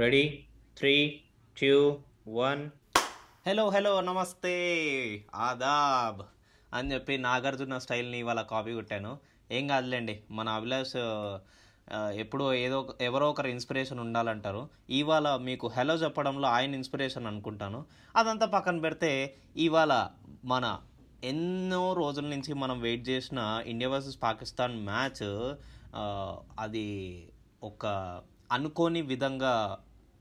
Ready three two one hello hello నమస్తే. ఆదాబ్ అని చెప్పి నాగార్జున స్టైల్ని ఇవాళ కాపీ కొట్టాను. ఏం కాదులేండి మన అభిలాష్ ఎప్పుడో ఏదో ఎవరో ఒకరు ఇన్స్పిరేషన్ ఉండాలంటారు. ఇవాళ మీకు హలో చెప్పడంలో ఆయన ఇన్స్పిరేషన్ అనుకుంటాను. అదంతా పక్కన పెడితే ఇవాళ మన ఎన్నో రోజుల నుంచి మనం వెయిట్ చేసిన ఇండియా వర్సెస్ పాకిస్తాన్ మ్యాచ్ అది ఒక అనుకోని విధంగా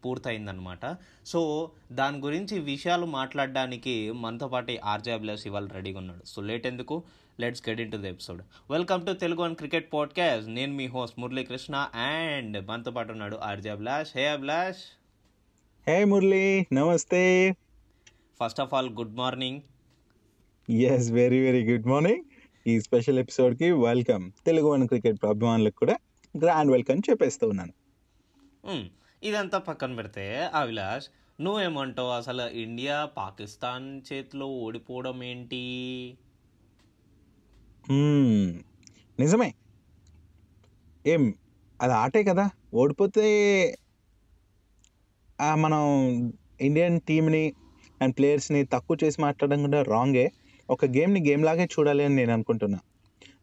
పూర్తయిందనమాట సో దాని గురించి విషయాలు మాట్లాడడానికి మనతో పాటు ఆర్జే అభిలాష్ ఇవాళ రెడీగా ఉన్నాడు. సో లేట్ ఎందుకు? Let's get into the episode welcome to Telugu and cricket podcast నేను మీ హోస్ట్ మురళీకృష్ణ అండ్ మనతో పాటు ఉన్నాడు RJ Abhilash. Hey Abhilash. Hey Murali. నమస్తే. First of all good morning yes very very good morning ఈ special ఎపిసోడ్కి welcome Telugu one cricket అభిమానులకు కూడా గ్రాండ్ వెల్కమ్ చెప్పేస్తూ ఉన్నాను. ఇదంతా పక్కన పెడితే అవిలాష్ నువ్వేమంటావు? అసలు ఇండియా పాకిస్తాన్ చేతిలో ఓడిపోవడం ఏంటి? నిజమే. ఏం అది ఆటే కదా? ఓడిపోతే మనం ఇండియన్ టీమ్ని అండ్ ప్లేయర్స్ని తక్కువ చేసి మాట్లాడడం కూడా రాంగే. ఒక గేమ్ని గేమ్ లాగే చూడాలి అని నేను అనుకుంటున్నా.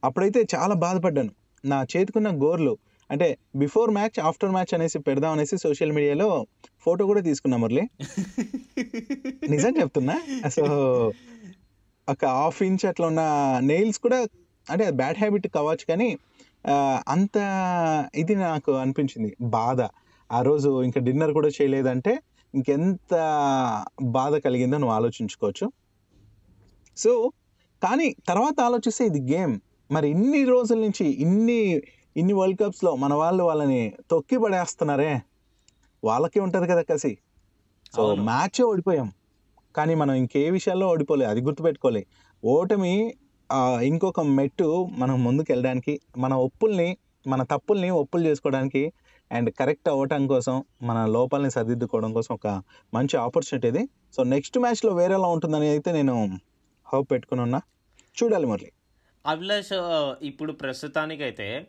అప్పుడైతే చాలా బాధపడ్డాను. నా చేతికున్న గోర్లు అంటే బిఫోర్ మ్యాచ్ ఆఫ్టర్ మ్యాచ్ అనేసి పెడదాం అనేసి సోషల్ మీడియాలో ఫోటో కూడా తీసుకున్నా మురళి. నిజం చెప్తున్నా? సో ఒక హాఫ్ ఇంచ్ అట్లా ఉన్న నెయిల్స్ కూడా అంటే బ్యాడ్ హ్యాబిట్ కావచ్చు కానీ అంత ఇది నాకు అనిపించింది. బాధ. ఆ రోజు ఇంకా డిన్నర్ కూడా చేయలేదంటే ఇంకెంత బాధ కలిగిందో నువ్వు ఆలోచించుకోవచ్చు. సో కానీ తర్వాత ఆలోచిస్తే ఇది గేమ్ మరి ఇన్ని రోజుల నుంచి ఇన్ని ఇన్ని వరల్డ్ కప్స్లో మన వాళ్ళు వాళ్ళని తొక్కి పడేస్తున్నారే. వాళ్ళకి ఉంటుంది కదా కసి. సో. మ్యాచ్ ఓడిపోయాం. కానీ మనం ఇంకే విషయాల్లో ఓడిపోలే అది గుర్తుపెట్టుకోలే. ఓటమి ఇంకొక మెట్టు మనం ముందుకు వెళ్ళడానికి మన ఒప్పుల్ని మన తప్పుల్ని ఒప్పులు చేసుకోవడానికి అండ్ కరెక్ట్ అవ్వటం కోసం మన లోపాలని సరిదిద్దుకోవడం కోసం ఒక మంచి ఆపర్చునిటీ ఇది. సో నెక్స్ట్ మ్యాచ్లో వేరేలా ఉంటుందని అయితే నేను హోప్ పెట్టుకుని ఉన్నా. చూడాలి మురళి. అభిలాష్ ఇప్పుడు ప్రస్తుతానికైతే.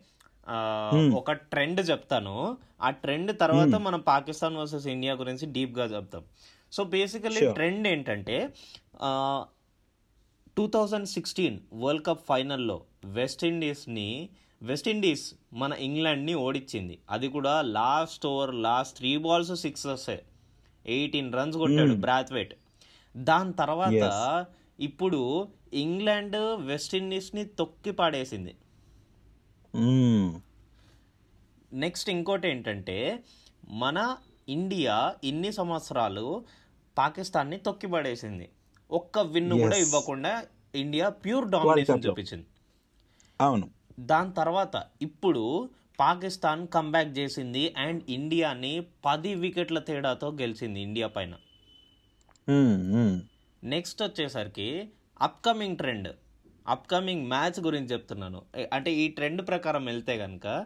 ఒక ట్రెండ్ చెప్తాను ఆ ట్రెండ్ తర్వాత మనం పాకిస్తాన్ వర్సెస్ ఇండియా గురించి డీప్గా చెప్తాం సో బేసికలీ. ట్రెండ్ ఏంటంటే two thousand sixteen world cup ఫైనల్లో వెస్టిండీస్ని వెస్టిండీస్ మన ఇంగ్లాండ్ని ఓడించింది అది కూడా last over last three balls sixes eighteen runs కొట్టాడు. బ్రాత్వేట్ దాని తర్వాత. ఇప్పుడు ఇంగ్లాండ్ వెస్టిండీస్ని తొక్కి పాడేసింది. నెక్స్ట్ ఇంకోటి ఏంటంటే మన ఇండియా ఇన్ని సంవత్సరాలు పాకిస్తాన్ని తొక్కి పడేసింది ఒక్క విన్ను కూడా. ఇవ్వకుండా ఇండియా ప్యూర్ డామినేషన్. చూపించింది అవును దాని తర్వాత ఇప్పుడు పాకిస్తాన్ కంబ్యాక్ చేసింది అండ్ ఇండియాని పది వికెట్ల తేడాతో గెలిచింది ఇండియా పైన. నెక్స్ట్ వచ్చేసరికి అప్కమింగ్ ట్రెండ్ అప్కమింగ్ మ్యాచ్ గురించి చెప్తున్నాను. అంటే ఈ ట్రెండ్ ప్రకారం వెళ్తే కనుక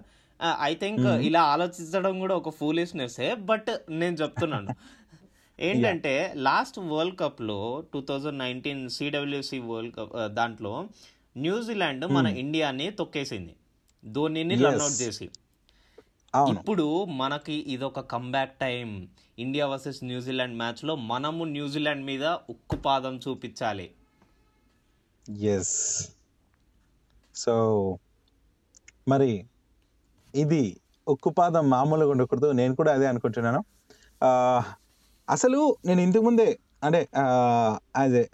ఐ థింక్ ఇలా ఆలోచించడం కూడా ఒక ఫూలిష్నెస్ బట్ నేను చెప్తున్నాను. ఏంటంటే లాస్ట్ వరల్డ్ కప్లో two thousand nineteen CWC world cup దాంట్లో న్యూజిలాండ్ మన ఇండియాని తొక్కేసింది. ధోనిని. రన్అట్ చేసి. ఇప్పుడు మనకి ఇదొక comeback time India versus New Zealand మ్యాచ్లో మనము న్యూజిలాండ్ మీద ఉక్కుపాదం చూపించాలి. ఎస్ సో మరి ఇది ఉక్కుపాదం మామూలుగా ఉండకూడదు. నేను కూడా అదే అనుకుంటున్నాను. అసలు నేను ఇంతకు ముందే అంటే అదే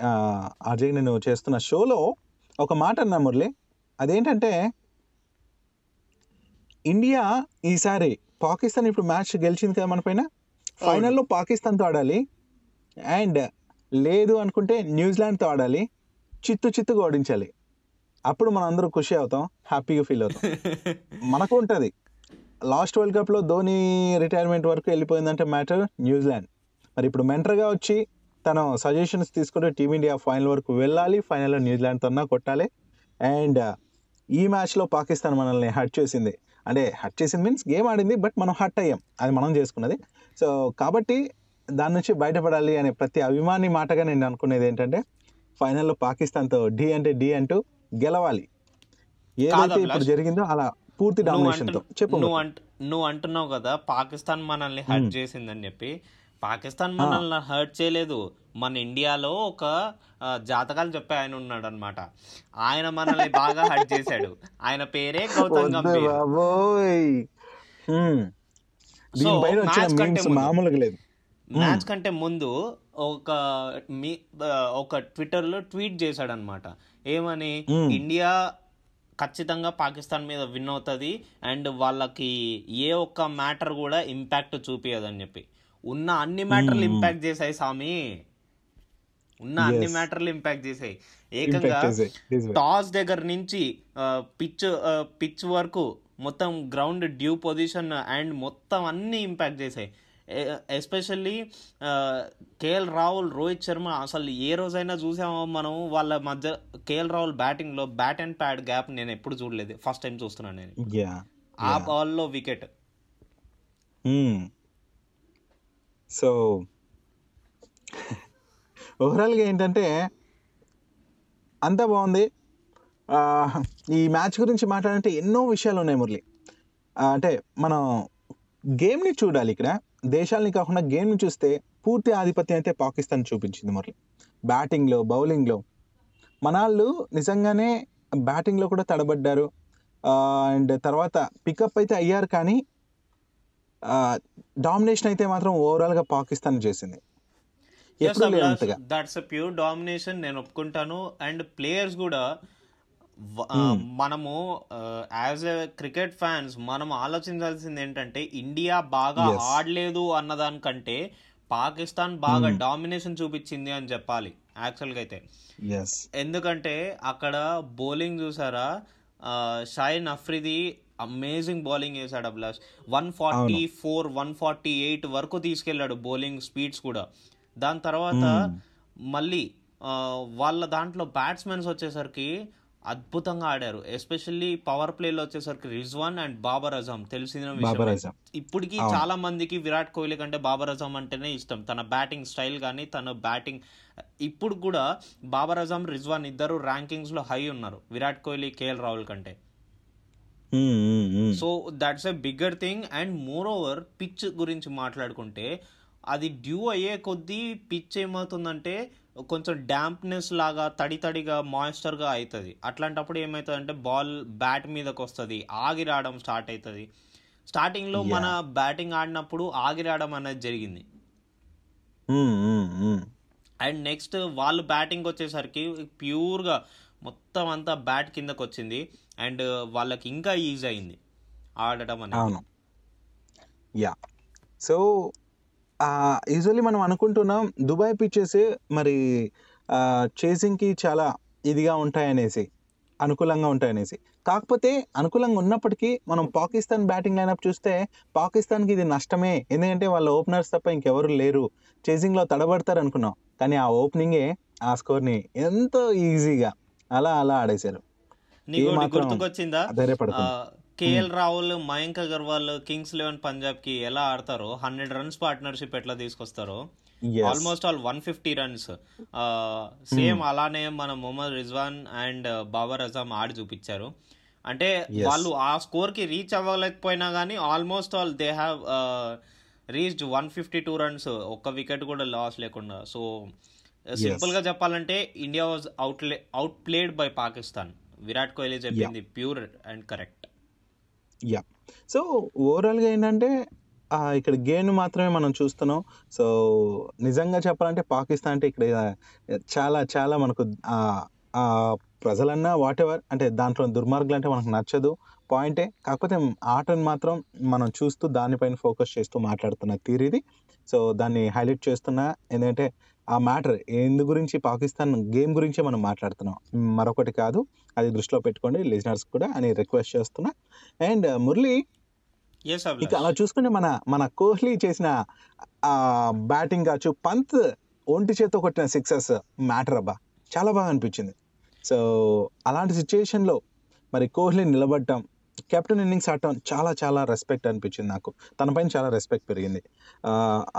అజయ్ నేను చేస్తున్న షోలో ఒక మాట అన్నా మురళి. అదేంటంటే ఇండియా ఈసారి పాకిస్తాన్ ఇప్పుడు మ్యాచ్ గెలిచింది కదా మన పైన? ఫైనల్లో పాకిస్తాన్తో ఆడాలి. అండ్ లేదు అనుకుంటే న్యూజిలాండ్తో ఆడాలి. చిత్తు చిత్తుగా ఓడించాలి. అప్పుడు మనం అందరూ ఖుషి అవుతాం హ్యాపీగా ఫీల్ అవుతాం. మనకు ఉంటుంది. లాస్ట్ వరల్డ్ కప్లో ధోని రిటైర్మెంట్ వరకు వెళ్ళిపోయిందంటే మ్యాటర్ న్యూజిలాండ్. మరి ఇప్పుడు మెంటర్గా వచ్చి తను సజెషన్స్ తీసుకుంటే టీమిండియా ఫైనల్ వరకు వెళ్ళాలి ఫైనల్లో న్యూజిలాండ్తో కొట్టాలి. అండ్ ఈ మ్యాచ్లో పాకిస్తాన్ మనల్ని హట్ చేసింది. అంటే హట్ చేసింది మీన్స్ గేమ్ ఆడింది బట్ మనం హట్ అయ్యాం. అది మనం చేసుకున్నది. సో కాబట్టి దాని నుంచి బయటపడాలి అనే ప్రతి అభిమాని మాటగా నేను అనుకునేది ఏంటంటే ఫైనల్లో పాకిస్తాన్తో డి అంటే డి అంటూ గెలవాలి. ఏదైతే ఇప్పుడు. జరిగిందో అలా పూర్తి నువ్వు డామినేషన్తో అంటు చెప్పు నువ్వు అంటు నువ్వు అంటున్నావు కదా పాకిస్తాన్ మనల్ని హర్ట్ చేసిందని చెప్పి. పాకిస్తాన్ మనల్ని హర్ట్ చేయలేదు. మన ఇండియాలో ఒక జాతకాలు చెప్పే ఆయన ఉన్నాడు అనమాట ఆయన మనల్ని బాగా హర్ట్ చేశాడు. ఆయన పేరే గౌతమ్ గంభీర్. మామూలుగా లేదు. మ్యాచ్ కంటే ముందు ఒక మీ ఒక ట్విట్టర్లో ట్వీట్ చేశాడు అనమాట ఏమని. ఇండియా ఖచ్చితంగా పాకిస్తాన్ మీద విన్ అవుతుంది అండ్ వాళ్ళకి ఏ ఒక్క మ్యాటర్ కూడా ఇంపాక్ట్ చూపించదని చెప్పి. ఉన్న అన్ని మ్యాటర్లు ఇంపాక్ట్ చేశాయి స్వామి ఉన్న అన్ని. మ్యాటర్లు ఇంపాక్ట్ చేశాయి. ఏకంగా. టాస్ దగ్గర నుంచి పిచ్ పిచ్ వరకు మొత్తం గ్రౌండ్ డ్యూ పొజిషన్ అండ్ మొత్తం అన్ని ఇంపాక్ట్ చేసాయి ఎస్పెషల్లీ కేఎల్ రాహుల్ రోహిత్ శర్మ అసలు ఏ రోజైనా చూసామో మనం వాళ్ళ మధ్య కేఎల్ రాహుల్ బ్యాటింగ్లో బ్యాట్ అండ్ ప్యాడ్ గ్యాప్ నేను ఎప్పుడు చూడలేదు. ఫస్ట్ టైం చూస్తున్నాను నేను. ఆ బాల్లో వికెట్. సో ఓవరాల్గా ఏంటంటే అంతా బాగుంది. ఈ మ్యాచ్ గురించి మాట్లాడంటే ఎన్నో విషయాలు ఉన్నాయి మురళి. అంటే మనం గేమ్ని చూడాలి ఇక్కడ. దేశాలని కాకుండా గేమ్ని చూస్తే పూర్తి ఆధిపత్యం అయితే పాకిస్తాన్ చూపించింది మురళి. బ్యాటింగ్లో బౌలింగ్లో. మనాళ్ళు నిజంగానే బ్యాటింగ్లో కూడా తడబడ్డారు. అండ్ తర్వాత పికప్ అయితే అయ్యారు కానీ డామినేషన్ అయితే మాత్రం ఓవరాల్గా పాకిస్తాన్ చేసింది. దట్స్ ప్యూర్ డామినేషన్ నేను ఒప్పుకుంటాను. అండ్ ప్లేయర్స్ కూడా మనము యాజ్ ఎ క్రికెట్ ఫ్యాన్స్ మనం ఆలోచించాల్సింది ఏంటంటే ఇండియా బాగా. ఆడలేదు అన్నదానికంటే పాకిస్తాన్ బాగా డామినేషన్ చూపించింది అని చెప్పాలి యాక్చువల్గా అయితే ఎందుకంటే అక్కడ బౌలింగ్ చూసారా? షాయిన్ అఫ్రిది అమేజింగ్ బౌలింగ్ వేసాడు Abhilash. One forty four one forty eight వరకు తీసుకెళ్ళాడు బౌలింగ్ స్పీడ్స్ కూడా. దాని తర్వాత మళ్ళీ ఆ, వాళ్ళ దాంట్లో బ్యాట్స్మెన్స్ వచ్చేసరికి అద్భుతంగా ఆడారు. ఎస్పెషల్లీ పవర్ ప్లేలో వచ్చేసరికి రిజ్వాన్ అండ్ బాబర్ అజమ్ తెలిసిన విషయం ఇప్పటికీ చాలా మందికి విరాట్ కోహ్లీ కంటే బాబర్ అజమ్ అంటేనే ఇష్టం. తన బ్యాటింగ్ స్టైల్ కానీ తన బ్యాటింగ్ ఇప్పుడు కూడా బాబర్ అజమ్ రిజ్వాన్ ఇద్దరు ర్యాంకింగ్స్లో హై ఉన్నారు. విరాట్ కోహ్లీ కేఎల్ రాహుల్ కంటే. So that's a bigger thing and moreover pitch గురించి మాట్లాడుకుంటే అది డ్యూ అయ్యే కొద్దీ పిచ్ ఏమవుతుందంటే కొంచెం డాంప్నెస్ లాగా తడి తడిగా మాయిశ్చర్గా అవుతుంది అట్లాంటప్పుడు ఏమవుతుంది అంటే బాల్ బ్యాట్ మీదకి వస్తుంది. ఆగి రావడం స్టార్ట్ అవుతుంది స్టార్టింగ్లో మన బ్యాటింగ్ ఆడినప్పుడు ఆగి రావడం అనేది జరిగింది. అండ్ నెక్స్ట్ వాళ్ళు బ్యాటింగ్ వచ్చేసరికి ప్యూర్గా మొత్తం అంతా బ్యాట్ కిందకు వచ్చింది. అండ్ వాళ్ళకి ఇంకా ఈజీ అయింది ఆడటం అనేది. యా సో యూజువల్లీ మనం అనుకుంటున్నాం దుబాయ్ పిచ్చెస్ మరి చేసింగ్కి చాలా ఇదిగా ఉంటాయనేసి అనుకూలంగా ఉంటాయనేసి. కాకపోతే అనుకూలంగా ఉన్నప్పటికీ మనం పాకిస్తాన్ బ్యాటింగ్ లైనప్ చూస్తే పాకిస్తాన్కి ఇది నష్టమే. ఎందుకంటే వాళ్ళ ఓపెనర్స్ తప్ప ఇంకెవరు లేరు. చేసింగ్లో తడబడతారు అనుకున్నాం. కానీ ఆ ఓపెనింగే ఆ స్కోర్ని ఎంతో ఈజీగా అలా అలా ఆడేశారు. నీకు KL Rahul Mayank Agarwal kings eleven పంజాబ్కి ఎలా ఆడతారో హండ్రెడ్ రన్స్ పార్ట్నర్షిప్ ఎట్లా తీసుకొస్తారో. Almost all one fifty runs. Same అలానే మన మొహమ్మద్ రిజ్వాన్ అండ్ బాబర్ అజామ్ ఆడి చూపించారు. అంటే వాళ్ళు ఆ స్కోర్కి రీచ్ అవ్వలేకపోయినా కానీ almost all they have reached one fifty two runs. ఒక్క వికెట్ కూడా లాస్ లేకుండా. సో సింపుల్గా చెప్పాలంటే India was out outplayed by Pakistan. Virat Kohli చెప్పింది pure and correct. Yeah so ఓవరాల్గా ఏంటంటే ఇక్కడ గేమ్ మాత్రమే మనం చూస్తున్నాం. సో నిజంగా చెప్పాలంటే పాకిస్తాన్ అంటే ఇక్కడ చాలా చాలా మనకు ప్రజలన్నా వాట్ ఎవర్ అంటే దాంట్లో దుర్మార్గులు అంటే మనకు నచ్చదు. పాయింటే కాకపోతే ఆటను మాత్రం మనం చూస్తూ దానిపైన ఫోకస్ చేస్తూ మాట్లాడుతున్న తీరిది సో దాన్ని హైలైట్ చేస్తున్నా. ఎందుకంటే ఆ మ్యాటర్ ఎందు గురించి పాకిస్తాన్ గేమ్ గురించే మనం మాట్లాడుతున్నాం. మరొకటి కాదు అది దృష్టిలో పెట్టుకోండి. లిజనర్స్ కూడా అని రిక్వెస్ట్ చేస్తున్నా. అండ్ మురళి ఇక అలా చూసుకుంటే మన మన కోహ్లీ చేసిన బ్యాటింగ్ కావచ్చు పంత్ ఒంటి చేత్తో కొట్టిన సిక్సెస్ మ్యాటర్ అబ్బా చాలా బాగా అనిపించింది. సో అలాంటి సిచ్యుయేషన్లో మరి కోహ్లీ నిలబడటం కెప్టెన్ ఇన్నింగ్స్ ఆడటం చాలా చాలా రెస్పెక్ట్ అనిపించింది నాకు. తనపైన చాలా రెస్పెక్ట్ పెరిగింది.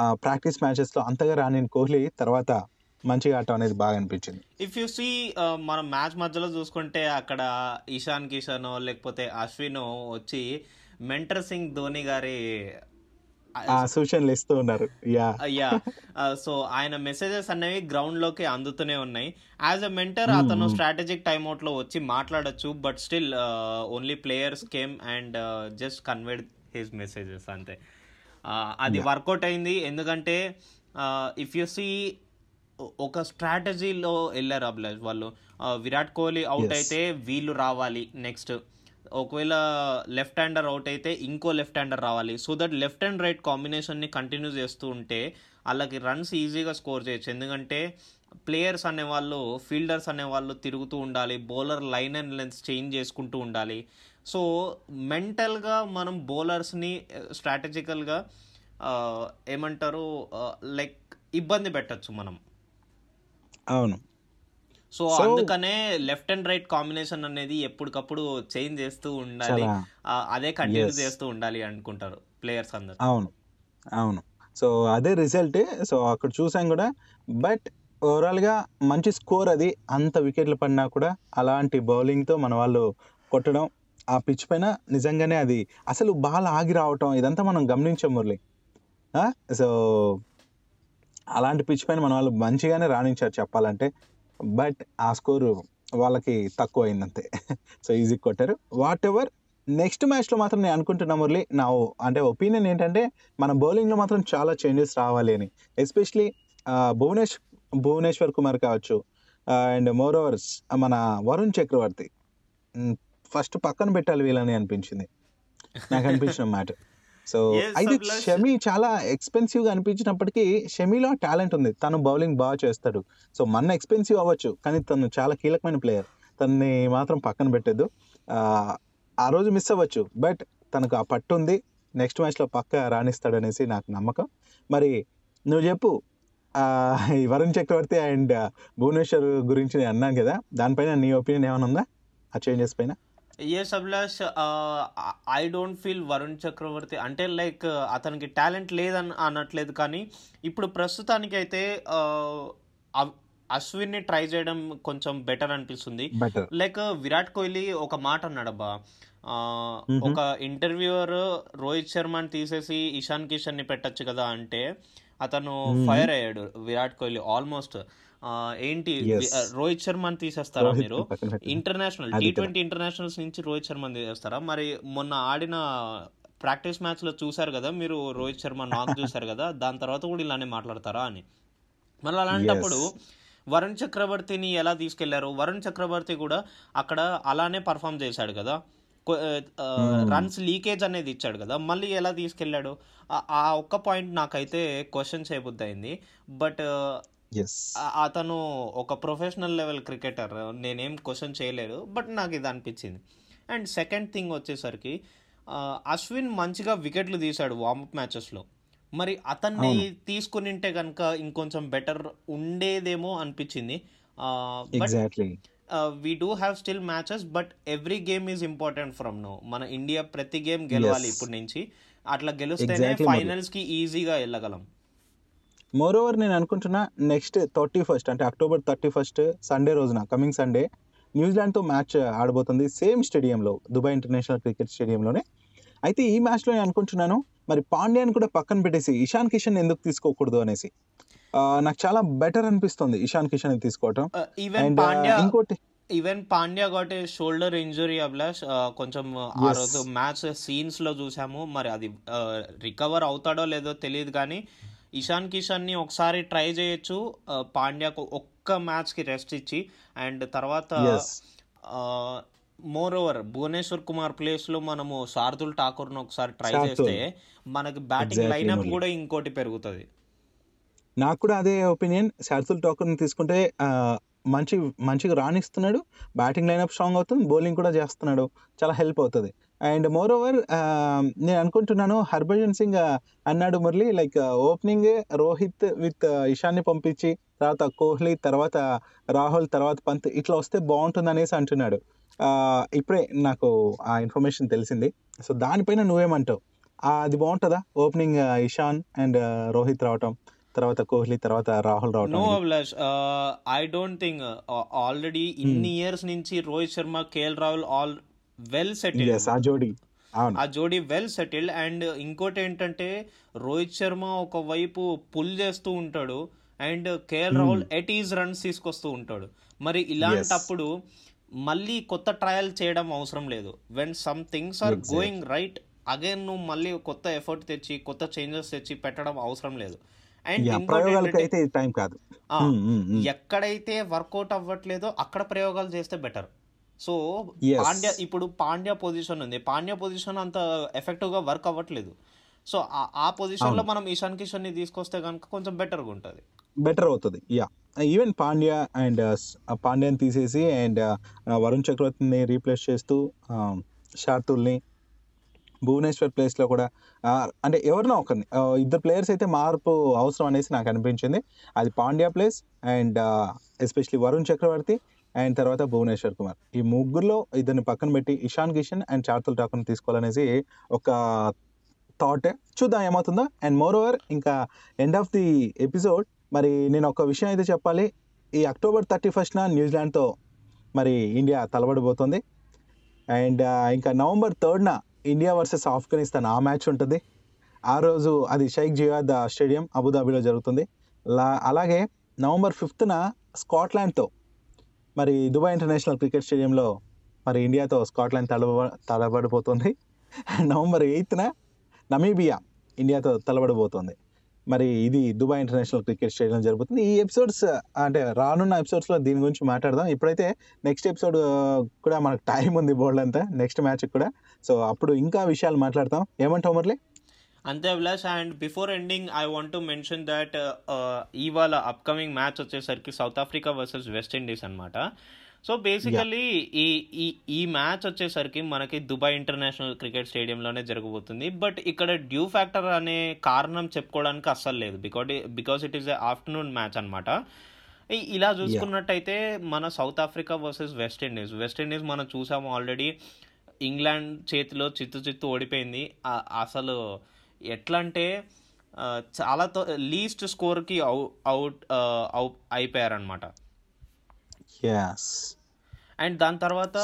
ఆ ప్రాక్టీస్ మ్యాచెస్లో అంతగా రాని కోహ్లీ తర్వాత మంచిగా ఆడటం అనేది బాగా అనిపించింది. ఇఫ్ యు సీ మనం మ్యాచ్ మధ్యలో చూసుకుంటే అక్కడ ఇషాన్ కిషన్ లేకపోతే అశ్విన్ వచ్చి మెంటర్ సింగ్ ధోని గారి సూచనలు ఇస్తూ ఉన్నారు. యా. అయ్యా సో ఆయన మెసేజెస్ అనేవి గ్రౌండ్లోకి అందుతూనే ఉన్నాయి. యాజ్ అ మెంటర్ అతను స్ట్రాటజిక్ టైమ్అవుట్లో వచ్చి మాట్లాడొచ్చు but still only players came and just conveyed his messages అంతే. అది వర్కౌట్ అయింది. ఎందుకంటే ఇఫ్ యు సీ ఒక స్ట్రాటజీలో వెళ్ళారు అభిలాష్ వాళ్ళు. విరాట్ కోహ్లీ అవుట్. అయితే వీళ్ళు రావాలి నెక్స్ట్ ఒకవేళ లెఫ్ట్ హ్యాండర్ అవుట్ అయితే ఇంకో లెఫ్ట్ హ్యాండర్ రావాలి. So that left and right కాంబినేషన్ని continue చేస్తూ ఉంటే వాళ్ళకి రన్స్ ఈజీగా స్కోర్ చేయొచ్చు. ఎందుకంటే ప్లేయర్స్ అనేవాళ్ళు ఫీల్డర్స్ అనేవాళ్ళు తిరుగుతూ ఉండాలి. Bowler line and length change చేసుకుంటూ ఉండాలి. సో మెంటల్గా మనం బౌలర్స్ని స్ట్రాటజికల్గా ఏమంటారు లైక్ ఇబ్బంది పెట్టచ్చు మనం. అవును. సో అందుకనే లెఫ్ట్ అండ్ రైట్ కాంబినేషన్ అనేది ఎప్పటికప్పుడు చేంజ్ చేస్తూ ఉండాలి. అదే కంటిన్యూ. చేస్తూ ఉండాలి అనుకుంటారు ప్లేయర్స్ అందరు. అవును. అవును. సో అదే రిజల్ట్ సో అక్కడ చూసాం కూడా. బట్ ఓవరాల్గా మంచి స్కోర్ అది. అంత వికెట్లు పడినా కూడా అలాంటి బౌలింగ్తో మన వాళ్ళు కొట్టడం ఆ పిచ్ పైన నిజంగానే అది అసలు బాల్ ఆగి రావటం ఇదంతా మనం గమనించాం మురళి. ఆ? సో అలాంటి పిచ్ పైన మన వాళ్ళు మంచిగానే రాణించారు చెప్పాలంటే. బట్ ఆ స్కోరు వాళ్ళకి తక్కువ అయిందంతే. సో ఈజీ కొట్టారు. వాట్ ఎవర్ నెక్స్ట్ మ్యాచ్లో మాత్రం నేను అనుకుంటున్నా మురళి నా ఓ- అంటే ఒపీనియన్ ఏంటంటే మన బౌలింగ్లో మాత్రం చాలా చేంజెస్ రావాలి అని. ఎస్పెషలీ భువనేశ్ భువనేశ్వర్ కుమార్ కావచ్చు. అండ్ మోర్ ఓవర్స్ మన వరుణ్ చక్రవర్తి. ఫస్ట్ పక్కన పెట్టాలి వీళ్ళని అనిపించింది. నాకు అనిపించిన మాట. సో అయితే. షమి చాలా ఎక్స్పెన్సివ్గా అనిపించినప్పటికీ షమిలో టాలెంట్ ఉంది. తను బౌలింగ్ బాగా చేస్తాడు. సో మన ఎక్స్పెన్సివ్ అవ్వచ్చు కానీ తను చాలా కీలకమైన ప్లేయర్ తనని మాత్రం పక్కన పెట్టద్దు. ఆ రోజు మిస్ అవ్వచ్చు బట్ తనకు ఆ పట్టు ఉంది. నెక్స్ట్ మ్యాచ్లో పక్క రాణిస్తాడనేసి నాకు నమ్మకం. మరి నువ్వు చెప్పు. వరుణ్ చక్రవర్తి అండ్ భువనేశ్వర్ గురించి నేను అన్నాను కదా. దానిపైన నీ ఒపీనియన్ ఏమైనా ఉందా? ఆ చేంజెస్ పైన? Yes Abhilash I don't feel Varun Chakravarthy అంటే లైక్ అతనికి టాలెంట్ లేదని అనట్లేదు. కానీ ఇప్పుడు ప్రస్తుతానికి అయితే అశ్విన్ని ట్రై చేయడం కొంచెం బెటర్ అనిపిస్తుంది. లైక్ విరాట్ కోహ్లీ ఒక మాట అన్నాడబ్బా. ఒక ఇంటర్వ్యూవర్ రోహిత్ శర్మని తీసేసి ఇషాన్ కిషన్ని పెట్టచ్చు కదా అంటే అతను. ఫైర్ అయ్యాడు విరాట్ కోహ్లీ ఆల్మోస్ట్ ఏంటి రోహిత్ శర్మని తీసేస్తారా మీరు. International T. ట్వంటీ ఇంటర్నేషనల్స్ నుంచి రోహిత్ శర్మని తీసేస్తారా మరి మొన్న ఆడిన ప్రాక్టీస్ మ్యాచ్లో చూసారు కదా మీరు రోహిత్ శర్మ నాక్ చూసారు కదా దాని తర్వాత కూడా ఇలానే మాట్లాడతారా అని మళ్ళీ అలాంటప్పుడు వరుణ్ చక్రవర్తిని ఎలా తీసుకెళ్ళారు వరుణ్ చక్రవర్తి కూడా అక్కడ అలానే పర్ఫామ్ చేశాడు కదా. రన్స్ లీకేజ్ అనేది ఇచ్చాడు కదా మళ్ళీ ఎలా తీసుకెళ్ళాడు? ఆ- ఒక్క పాయింట్ నాకైతే క్వశ్చన్ చేయబుద్ధి అయింది బట్ అతను ఒక ప్రొఫెషనల్ లెవెల్ క్రికెటర్ నేనేం క్వశ్చన్ చేయలేదు బట్ నాకు ఇది అనిపించింది. అండ్ సెకండ్ థింగ్ వచ్చేసరికి అశ్విన్ మంచిగా వికెట్లు తీశాడు వార్మప్ మ్యాచెస్లో మరి అతన్ని. తీసుకునింటే కనుక ఇంకొంచెం బెటర్ ఉండేదేమో అనిపించింది. But exactly we do have still matches but every game is important from no మన ఇండియా ప్రతి గేమ్ గెలవాలి. ఇప్పటి నుంచి. అట్లా గెలిస్తేనే. ఫైనల్స్కి ఈజీగా వెళ్ళగలం. మోర్ ఓవర్ నేను అనుకుంటున్నా నెక్స్ట్ థర్టీ ఫస్ట్ అంటే అక్టోబర్ థర్టీ ఫస్ట్ సండే రోజున కమింగ్ సండే న్యూజిలాండ్తో మ్యాచ్ ఆడబోతుంది సేమ్ స్టేడియంలో దుబాయ్ ఇంటర్నేషనల్ క్రికెట్ స్టేడియంలోనే అయితే ఈ మ్యాచ్లో నేను అనుకుంటున్నాను మరి పాండ్యాని కూడా పక్కన పెట్టేసి ఇషాన్ కిషన్ ఎందుకు తీసుకోకూడదు అనేసి. నాకు చాలా బెటర్ అనిపిస్తుంది ఇషాన్ కిషన్ తీసుకోవటం. ఈవెన్ అండ్ పాండ్యా ఇంకోటి even Pandya got a shoulder injury Abhilash ఆ, కొంచెం ఆ Yes. రోజు మ్యాచ్ సీన్స్లో చూసాము. మరి అది రికవర్ అవుతాడో లేదో తెలియదు కానీ ఇషాన్ కిషన్ని ఒకసారి ట్రై చేయొచ్చు. ఆ, పాండ్యాకు ఒక్క మ్యాచ్కి రెస్ట్ ఇచ్చి. అండ్ తర్వాత మోర్ ఓవర్ భువనేశ్వర్ కుమార్ ప్లేస్లో మనము శార్దుల్ ఠాకూర్ను ఒకసారి ట్రై. చేస్తే మనకి బ్యాటింగ్ Murli. కూడా ఇంకోటి పెరుగుతుంది. నాకు కూడా అదే ఒపీనియన్ శార్దుల్ టాకర్ని తీసుకుంటే మంచి మంచిగా రాణిస్తున్నాడు. బ్యాటింగ్ లైనప్ స్ట్రాంగ్ అవుతుంది. బౌలింగ్ కూడా చేస్తున్నాడు. చాలా హెల్ప్ అవుతుంది. అండ్ మోర్ ఓవర్ నేను అనుకుంటున్నాను హర్భజన్ సింగ్ అన్నాడు Murali like opening Rohit with ఇషాన్ని పంపించి తర్వాత కోహ్లీ తర్వాత రాహుల్ తర్వాత పంత్ ఇట్లా వస్తే బాగుంటుంది అనేసి అంటున్నాడు. ఇప్పుడే నాకు ఆ ఇన్ఫర్మేషన్ తెలిసింది. సో దానిపైన నువ్వేమంటావు? అది బాగుంటుందా? ఓపెనింగ్ ఇషాన్ అండ్ రోహిత్ రావటం. తర్వాత కోహ్లీ తర్వాత రాహుల్ రావటం no. Abhilash I don't think already ఇన్ని ఇయర్స్ నుంచి Rohit Sharma KL Rahul all well settle ఆ జోడీ. ఆ జోడీ వెల్ సెటిల్డ్ అండ్ ఇంకోటి ఏంటంటే రోహిత్ శర్మ ఒకవైపు పుల్ చేస్తూ ఉంటాడు and KL Rahul at ease runs తీసుకొస్తూ ఉంటాడు. మరి ఇలాంటప్పుడు మళ్ళీ కొత్త ట్రయల్ చేయడం అవసరం లేదు. When some things are going right again నువ్వు మళ్ళీ కొత్త ఎఫర్ట్ తెచ్చి కొత్త చేంజెస్ తెచ్చి పెట్టడం అవసరం లేదు. అండ్ అయితే టైం కాదు. మ్మ్, మ్మ్, మ్మ్. ఎక్కడైతే వర్కౌట్ అవ్వట్లేదో అక్కడ ప్రయోగాలు చేస్తే బెటర్ సో. పాండ్య ఇప్పుడు పాండ్య పొజిషన్ ఉంది. పాండ్య పొజిషన్ అంత ఎఫెక్టివ్గా వర్క్ అవ్వట్లేదు. సో ఆ- ఆ పొజిషన్లో మనం ఇషాన్ కిషన్ని తీసుకొస్తే కనుక కొంచెం బెటర్గా ఉంటది. బెటర్ అవుతుంది. యా ఈవెన్ పాండ్యా అండ్ పాండ్యాని తీసేసి అండ్ వరుణ్ చక్రవర్తిని రీప్లేస్ చేస్తూ షార్తుల్ని భువనేశ్వర్ ప్లేస్లో కూడా అంటే ఎవరినో ఒకరిని ఇద్దరు ప్లేయర్స్ అయితే మార్పు అవసరం అనేసి నాకు అనిపించింది. అది Pandya place and especially Varun Chakravarthy and తర్వాత భువనేశ్వర్ కుమార్. ఈ ముగ్గురులో ఇద్దరిని పక్కన పెట్టి ఇషాన్ కిషన్ అండ్ చార్తుల్ ఠాకూర్ని తీసుకోవాలనేసి ఒక థాట్ చూద్దాం ఏమవుతుందో. అండ్ మోర్ ఓవర్ ఇంకా ఎండ్ ఆఫ్ ది ఎపిసోడ్ మరి నేను ఒక విషయం అయితే చెప్పాలి. ఈ అక్టోబర్ థర్టీ ఫస్ట్న న్యూజిలాండ్తో మరి ఇండియా తలబడిపోతుంది. అండ్ ఇంకా నవంబర్ థర్డ్న ఇండియా వర్సెస్ ఆఫ్ఘనిస్తాన్ ఆ మ్యాచ్ ఉంటుంది. ఆ రోజు అది షైక్ జియాద్ స్టేడియం అబుదాబిలో జరుగుతుంది. లా అలాగే నవంబర్ ఫిఫ్త్న స్కాట్లాండ్తో మరి దుబాయ్ ఇంటర్నేషనల్ క్రికెట్ స్టేడియంలో మరి ఇండియాతో స్కాట్లాండ్ తలబ తలబడిపోతుంది. నవంబర్ ఎయిత్న నమీబియా ఇండియాతో తలబడబోతోంది మరి ఇది దుబాయ్ ఇంటర్నేషనల్ క్రికెట్ స్టేడియం జరుగుతుంది. ఈ ఎపిసోడ్స్ అంటే రానున్న ఎపిసోడ్స్లో దీని గురించి మాట్లాడదాం. ఇప్పుడైతే నెక్స్ట్ ఎపిసోడ్ కూడా మనకు టైం ఉంది బోర్డు అంతా. నెక్స్ట్ మ్యాచ్ కూడా. సో అప్పుడు ఇంకా విషయాలు మాట్లాడతాం. ఏమంటావు మురళి? అంతే Abhilash and before ending I want to mention that ఇవాళ అప్కమింగ్ మ్యాచ్ వచ్చేసరికి South Africa versus West Indies అనమాట సో బేసికలీ ఈ ఈ ఈ మ్యాచ్ వచ్చేసరికి మనకి దుబాయ్ ఇంటర్నేషనల్ క్రికెట్ స్టేడియంలోనే జరగబోతుంది. బట్ ఇక్కడ డ్యూ ఫ్యాక్టర్ అనే కారణం చెప్పుకోవడానికి అస్సలు లేదు. Because because it is afternoon match అనమాట ఇలా చూసుకున్నట్టయితే మన South Africa versus West Indies. West Indies మనం చూసాము ఆల్రెడీ ఇంగ్లాండ్ చేతిలో చిత్తు చిత్తు ఓడిపోయింది. అసలు ఎట్లా అంటే చాలా లీస్ట్ స్కోర్కి అవుట్ అవుట్ అయిపోయారనమాట అండ్ దాని తర్వాత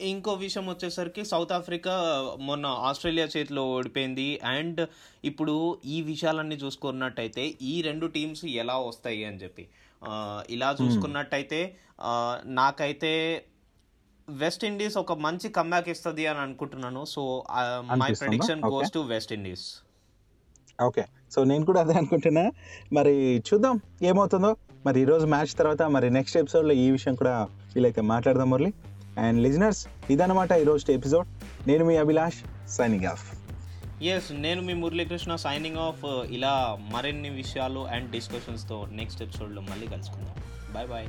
ఇంకో విషయం వచ్చేసరికి సౌత్ ఆఫ్రికా మొన్న ఆస్ట్రేలియా చేతిలో ఓడిపోయింది. అండ్ ఇప్పుడు ఈ విషయాలన్నీ చూసుకున్నట్టయితే ఈ రెండు టీమ్స్ ఎలా వస్తాయి అని చెప్పి. ఇలా చూసుకున్నట్టయితే ఆ, నాకైతే వెస్ట్ ఇండీస్ ఒక మంచి కమ్బ్యాక్ ఇస్తుంది అని అనుకుంటున్నాను. So my? Prediction. Goes to West Indies okay. So నేను కూడా అదే అనుకుంటున్నా. మరి చూద్దాం ఏమవుతుందో. మరి ఈరోజు మ్యాచ్ తర్వాత మరి నెక్స్ట్ ఎపిసోడ్లో ఈ విషయం కూడా వీలైతే మాట్లాడదాం మురళి. అండ్ లిజనర్స్ ఇదనమాట ఈరోజు ఎపిసోడ్. నేను మీ అభిలాష్ సైనింగ్ ఆఫ్. ఎస్ నేను మీ మురళీకృష్ణ సైనింగ్ ఆఫ్. ఇలా మరిన్ని విషయాలు అండ్ డిస్కషన్స్తో నెక్స్ట్ ఎపిసోడ్లో మళ్ళీ కలుసుకుందాం. Bye bye